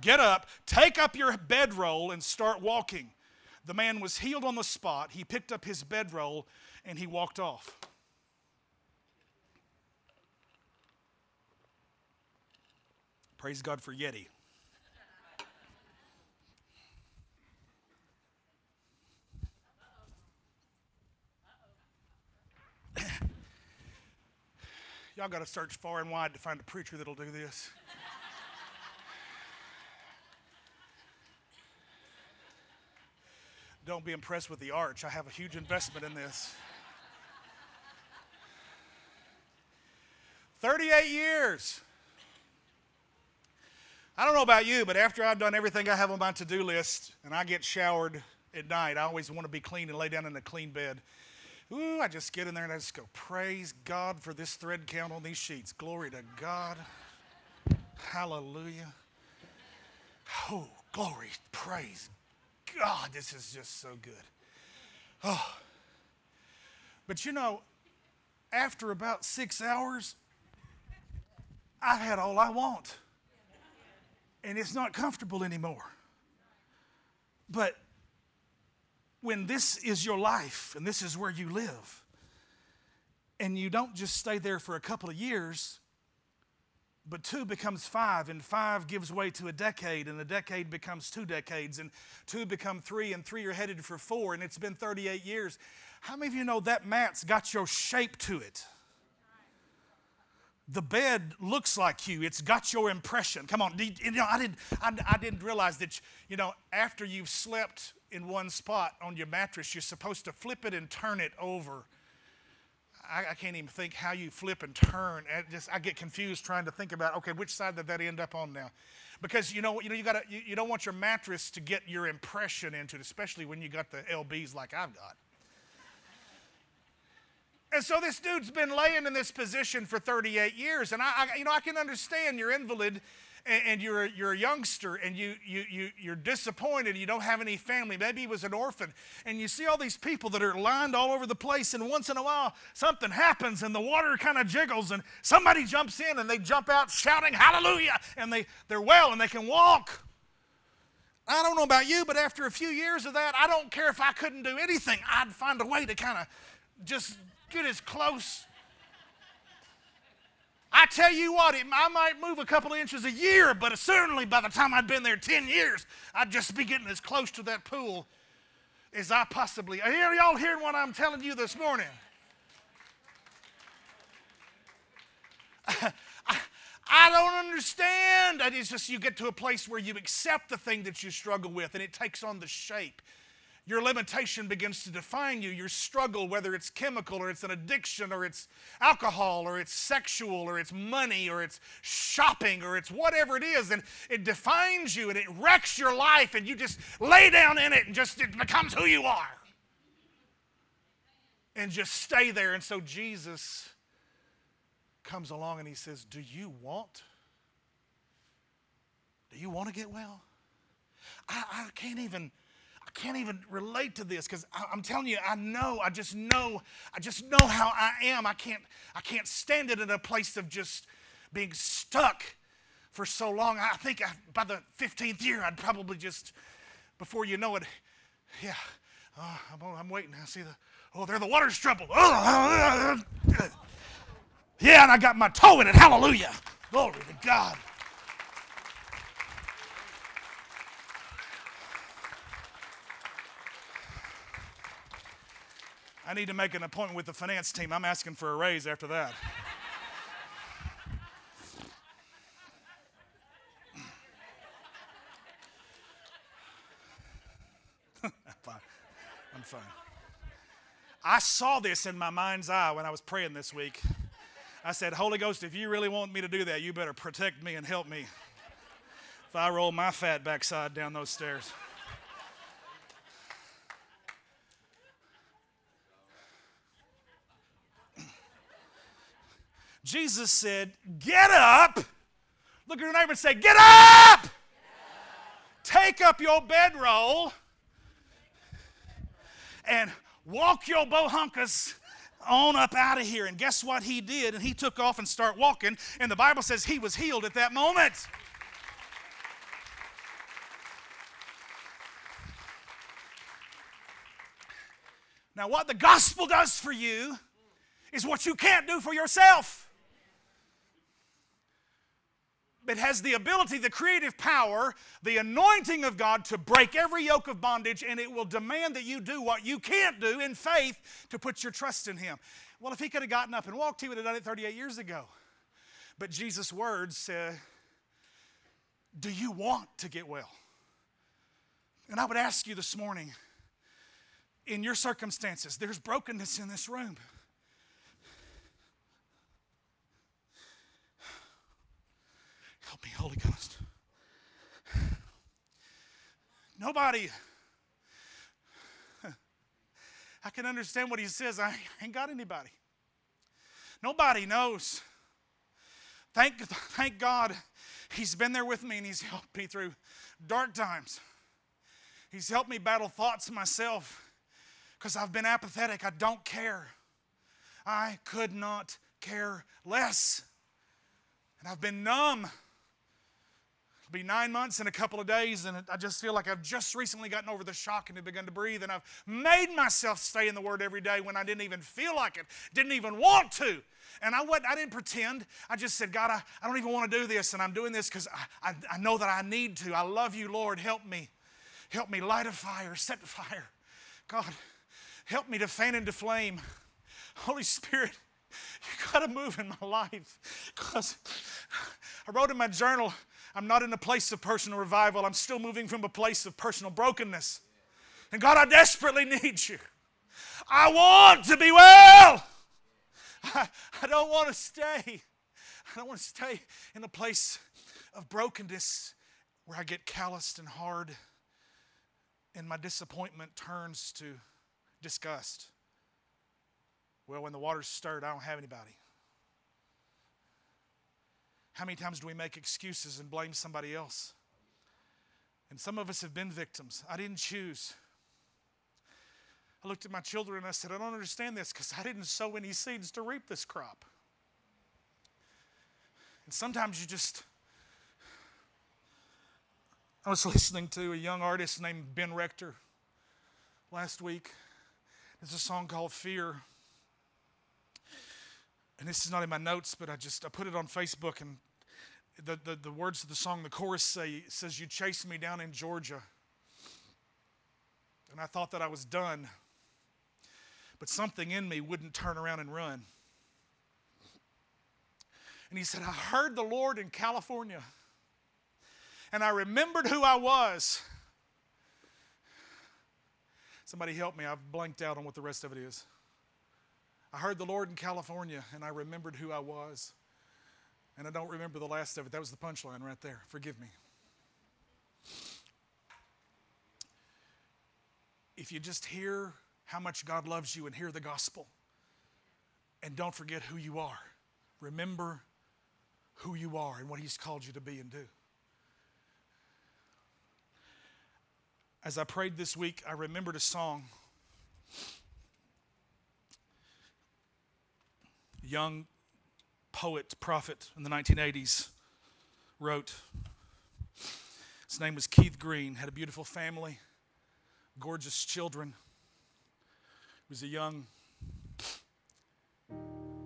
get up, take up your bedroll and start walking. The man was healed on the spot. He picked up his bedroll and he walked off. Praise God for Yeti. Y'all got to search far and wide to find a preacher that'll do this. Don't be impressed with the arch. I have a huge investment in this. 38 years. I don't know about you, but after I've done everything I have on my to do list and I get showered at night, I always want to be clean and lay down in a clean bed. Ooh, I just get in there and I just go, praise God for this thread count on these sheets. Glory to God. Hallelujah. Oh, glory, praise God. This is just so good. Oh. But you know, after about six hours, I've had all I want. And it's not comfortable anymore. But when this is your life and this is where you live, and you don't just stay there for a couple of years, but two becomes five, and five gives way to a decade, and a decade becomes two decades, and two become three, and three are headed for four, and it's been 38 years. How many of you know that mat's got your shape to it? The bed looks like you. It's got your impression. Come on, you know, I didn't, I, I, didn't realize that, you know, after you've slept in one spot on your mattress, you're supposed to flip it and turn it over. I, I can't even think how you flip and turn. I just, I get confused trying to think about, okay, which side did that end up on now? Because you know, you know, you got you, you don't want your mattress to get your impression into it, especially when you got the LBs like I've got. And so this dude's been laying in this position for 38 years. And I, I you know, I can understand you're invalid and, and, you're, you're a youngster and you, you, you, you're disappointed. You don't have any family. Maybe he was an orphan. And you see all these people that are lined all over the place. And once in a while, something happens and the water kind of jiggles and somebody jumps in and they jump out shouting, Hallelujah! And they, they're well and they can walk. I don't know about you, but after a few years of that, I don't care if I couldn't do anything. I'd find a way to kind of just get as close. I tell you what, it, I might move a couple of inches a year, but certainly by the time I'd been there 10 years, I'd just be getting as close to that pool as I possibly. Are y'all hearing what I'm telling you this morning? I, I don't understand. It's just you get to a place where you accept the thing that you struggle with and it takes on the shape. Your limitation begins to define you. Your struggle, whether it's chemical or it's an addiction or it's alcohol or it's sexual or it's money or it's shopping or it's whatever it is, and it defines you and it wrecks your life and you just lay down in it and just it becomes who you are. And just stay there. And so Jesus comes along and he says, Do you want? Do you want to get well? I, I can't even. I can't even relate to this because I'm telling you, I know, I just know, I just know how I am. I can't, I can't stand it in a place of just being stuck for so long. I think I, by the 15th year, I'd probably just, before you know it, yeah, oh, I'm, I'm waiting. I see the, oh, there the water's troubled. Oh, yeah, and I got my toe in it. Hallelujah. Glory to God. I need to make an appointment with the finance team. I'm asking for a raise after that. I'm fine. I'm fine. I saw this in my mind's eye when I was praying this week. I said, Holy Ghost, if you really want me to do that, you better protect me and help me if I roll my fat backside down those stairs. Jesus said, Get up. Look at your neighbor and say, Get up. Take up your bedroll and walk your bohunkas on up out of here. And guess what he did? And he took off and started walking. And the Bible says he was healed at that moment. Now, what the gospel does for you is what you can't do for yourself. It has the ability, the creative power, the anointing of God to break every yoke of bondage, and it will demand that you do what you can't do in faith to put your trust in Him. Well, if He could have gotten up and walked, He would have done it 38 years ago. But Jesus' words say, Do you want to get well? And I would ask you this morning, in your circumstances, there's brokenness in this room. Help me, Holy Ghost. Nobody. I can understand what he says. I ain't got anybody. Nobody knows. Thank, thank God he's been there with me and he's helped me through dark times. He's helped me battle thoughts myself because I've been apathetic. I don't care. I could not care less. And I've been numb be nine months in a couple of days, and I just feel like I've just recently gotten over the shock and have begun to breathe. And I've made myself stay in the Word every day when I didn't even feel like it, didn't even want to. And I, wasn't, I didn't pretend. I just said, God, I, I don't even want to do this, and I'm doing this because I, I, I know that I need to. I love you, Lord. Help me. Help me light a fire, set the fire. God, help me to fan into flame. Holy Spirit, you got to move in my life. Because I wrote in my journal, I'm not in a place of personal revival. I'm still moving from a place of personal brokenness. And God, I desperately need you. I want to be well. I, I don't want to stay. I don't want to stay in a place of brokenness where I get calloused and hard and my disappointment turns to disgust. Well, when the water's stirred, I don't have anybody. How many times do we make excuses and blame somebody else? And some of us have been victims. I didn't choose. I looked at my children and I said, I don't understand this because I didn't sow any seeds to reap this crop. And sometimes you just. I was listening to a young artist named Ben Rector last week. There's a song called Fear and this is not in my notes, but I just I put it on Facebook, and the, the, the words of the song, the chorus say says, "You chased me down in Georgia," and I thought that I was done, but something in me wouldn't turn around and run. And he said, I heard the Lord in California. And I remembered who I was. Somebody help me. I've blanked out on what the rest of it is. I heard the Lord in California and I remembered who I was. And I don't remember the last of it. That was the punchline right there. Forgive me. If you just hear how much God loves you and hear the gospel, and don't forget who you are, remember who you are and what He's called you to be and do. As I prayed this week, I remembered a song. Young poet, prophet in the 1980s wrote. His name was Keith Green, had a beautiful family, gorgeous children. He was a young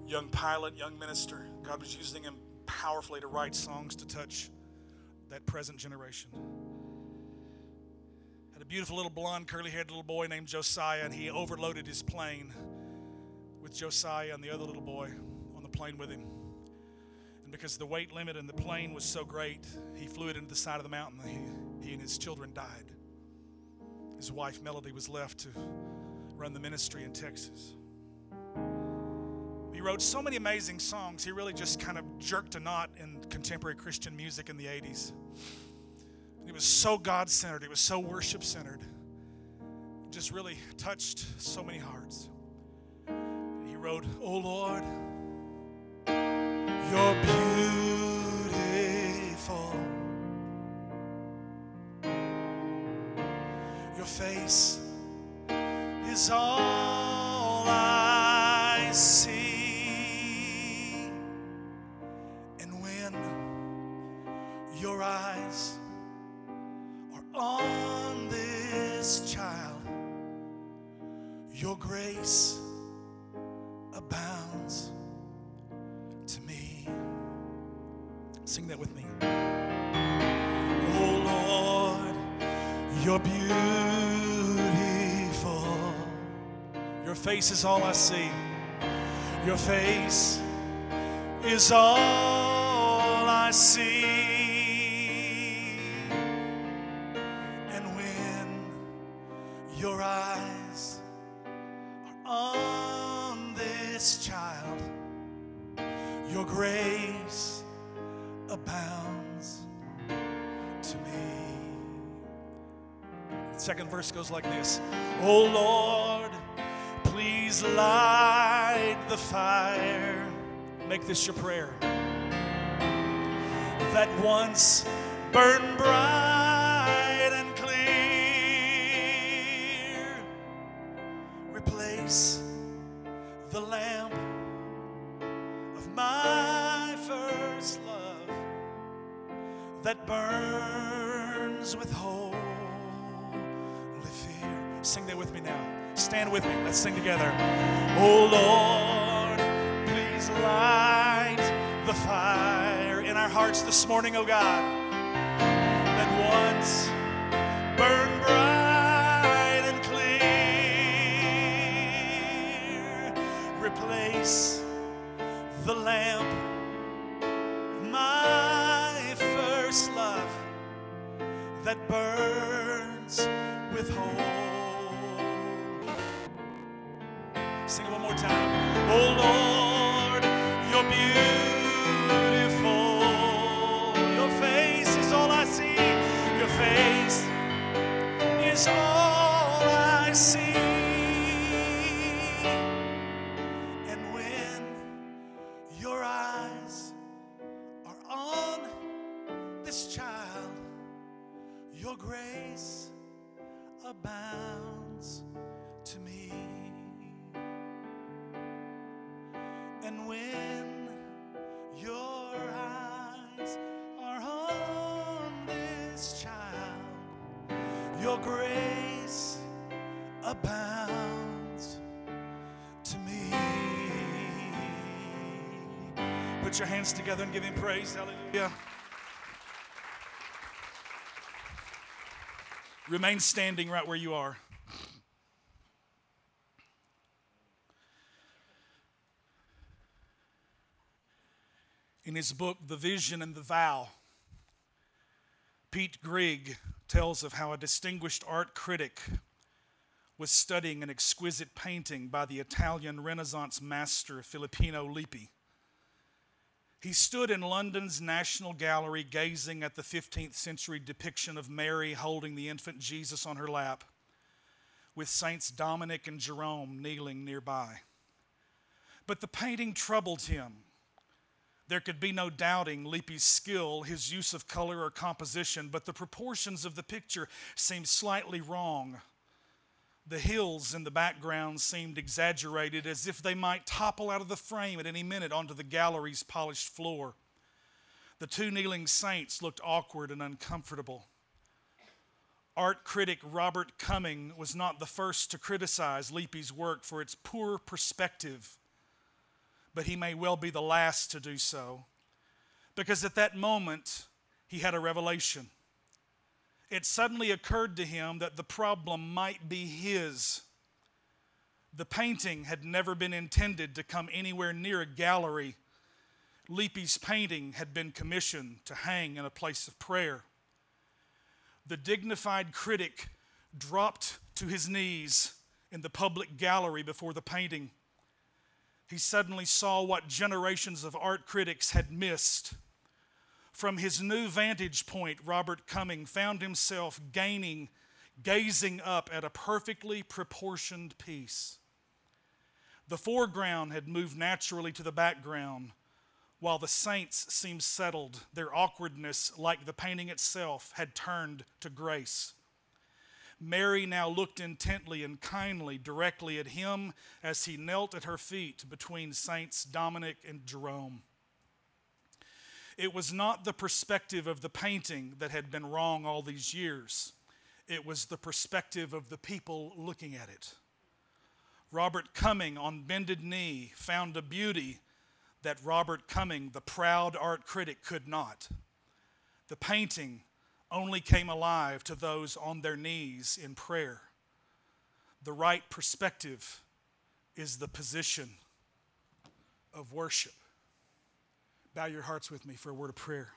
young pilot, young minister. God was using him powerfully to write songs to touch that present generation. Had a beautiful little blonde, curly haired little boy named Josiah, and he overloaded his plane Josiah and the other little boy on the plane with him. And because the weight limit in the plane was so great, he flew it into the side of the mountain. He, he and his children died. His wife, Melody, was left to run the ministry in Texas. He wrote so many amazing songs. He really just kind of jerked a knot in contemporary Christian music in the 80s. It was so God centered, it was so worship centered. Just really touched so many hearts. Wrote, Oh Lord, you're beautiful. Your face is all I see. And when your eyes are on this child, your grace abounds to me. Sing that with me. Oh Lord, you're beautiful. Your face is all I see. Your face is all I see. Goes like this Oh Lord, please light the fire. Make this your prayer. That once burned bright together. Oh Lord, please light the fire in our hearts this morning, oh God, hands together and give him praise. Hallelujah. Remain standing right where you are. In his book, The Vision and the Vow, Pete Greig tells of how a distinguished art critic was studying an exquisite painting by the Italian Renaissance master Filippino Lippi. He stood in London's National Gallery gazing at the 15th century depiction of Mary holding the infant Jesus on her lap, with Saints Dominic and Jerome kneeling nearby. But the painting troubled him. There could be no doubting Lippi's skill, his use of color or composition, but the proportions of the picture seemed slightly wrong. The hills in the background seemed exaggerated, as if they might topple out of the frame at any minute onto the gallery's polished floor. The two kneeling saints looked awkward and uncomfortable. Art critic Robert Cumming was not the first to criticize Lippi's work for its poor perspective, but he may well be the last to do so, because at that moment he had a revelation it suddenly occurred to him that the problem might be his. The painting had never been intended to come anywhere near a gallery. Lippi's painting had been commissioned to hang in a place of prayer. The dignified critic dropped to his knees in the public gallery before the painting. He suddenly saw what generations of art critics had missed from his new vantage point, Robert Cumming found himself gaining, gazing up at a perfectly proportioned piece. The foreground had moved naturally to the background, while the saints seemed settled. Their awkwardness, like the painting itself, had turned to grace. Mary now looked intently and kindly directly at him as he knelt at her feet between Saints Dominic and Jerome. It was not the perspective of the painting that had been wrong all these years, it was the perspective of the people looking at it. Robert Cumming, on bended knee, found a beauty that Robert Cumming, the proud art critic, could not. The painting only came alive to those on their knees in prayer. The right perspective is the position of worship. Bow your hearts with me for a word of prayer.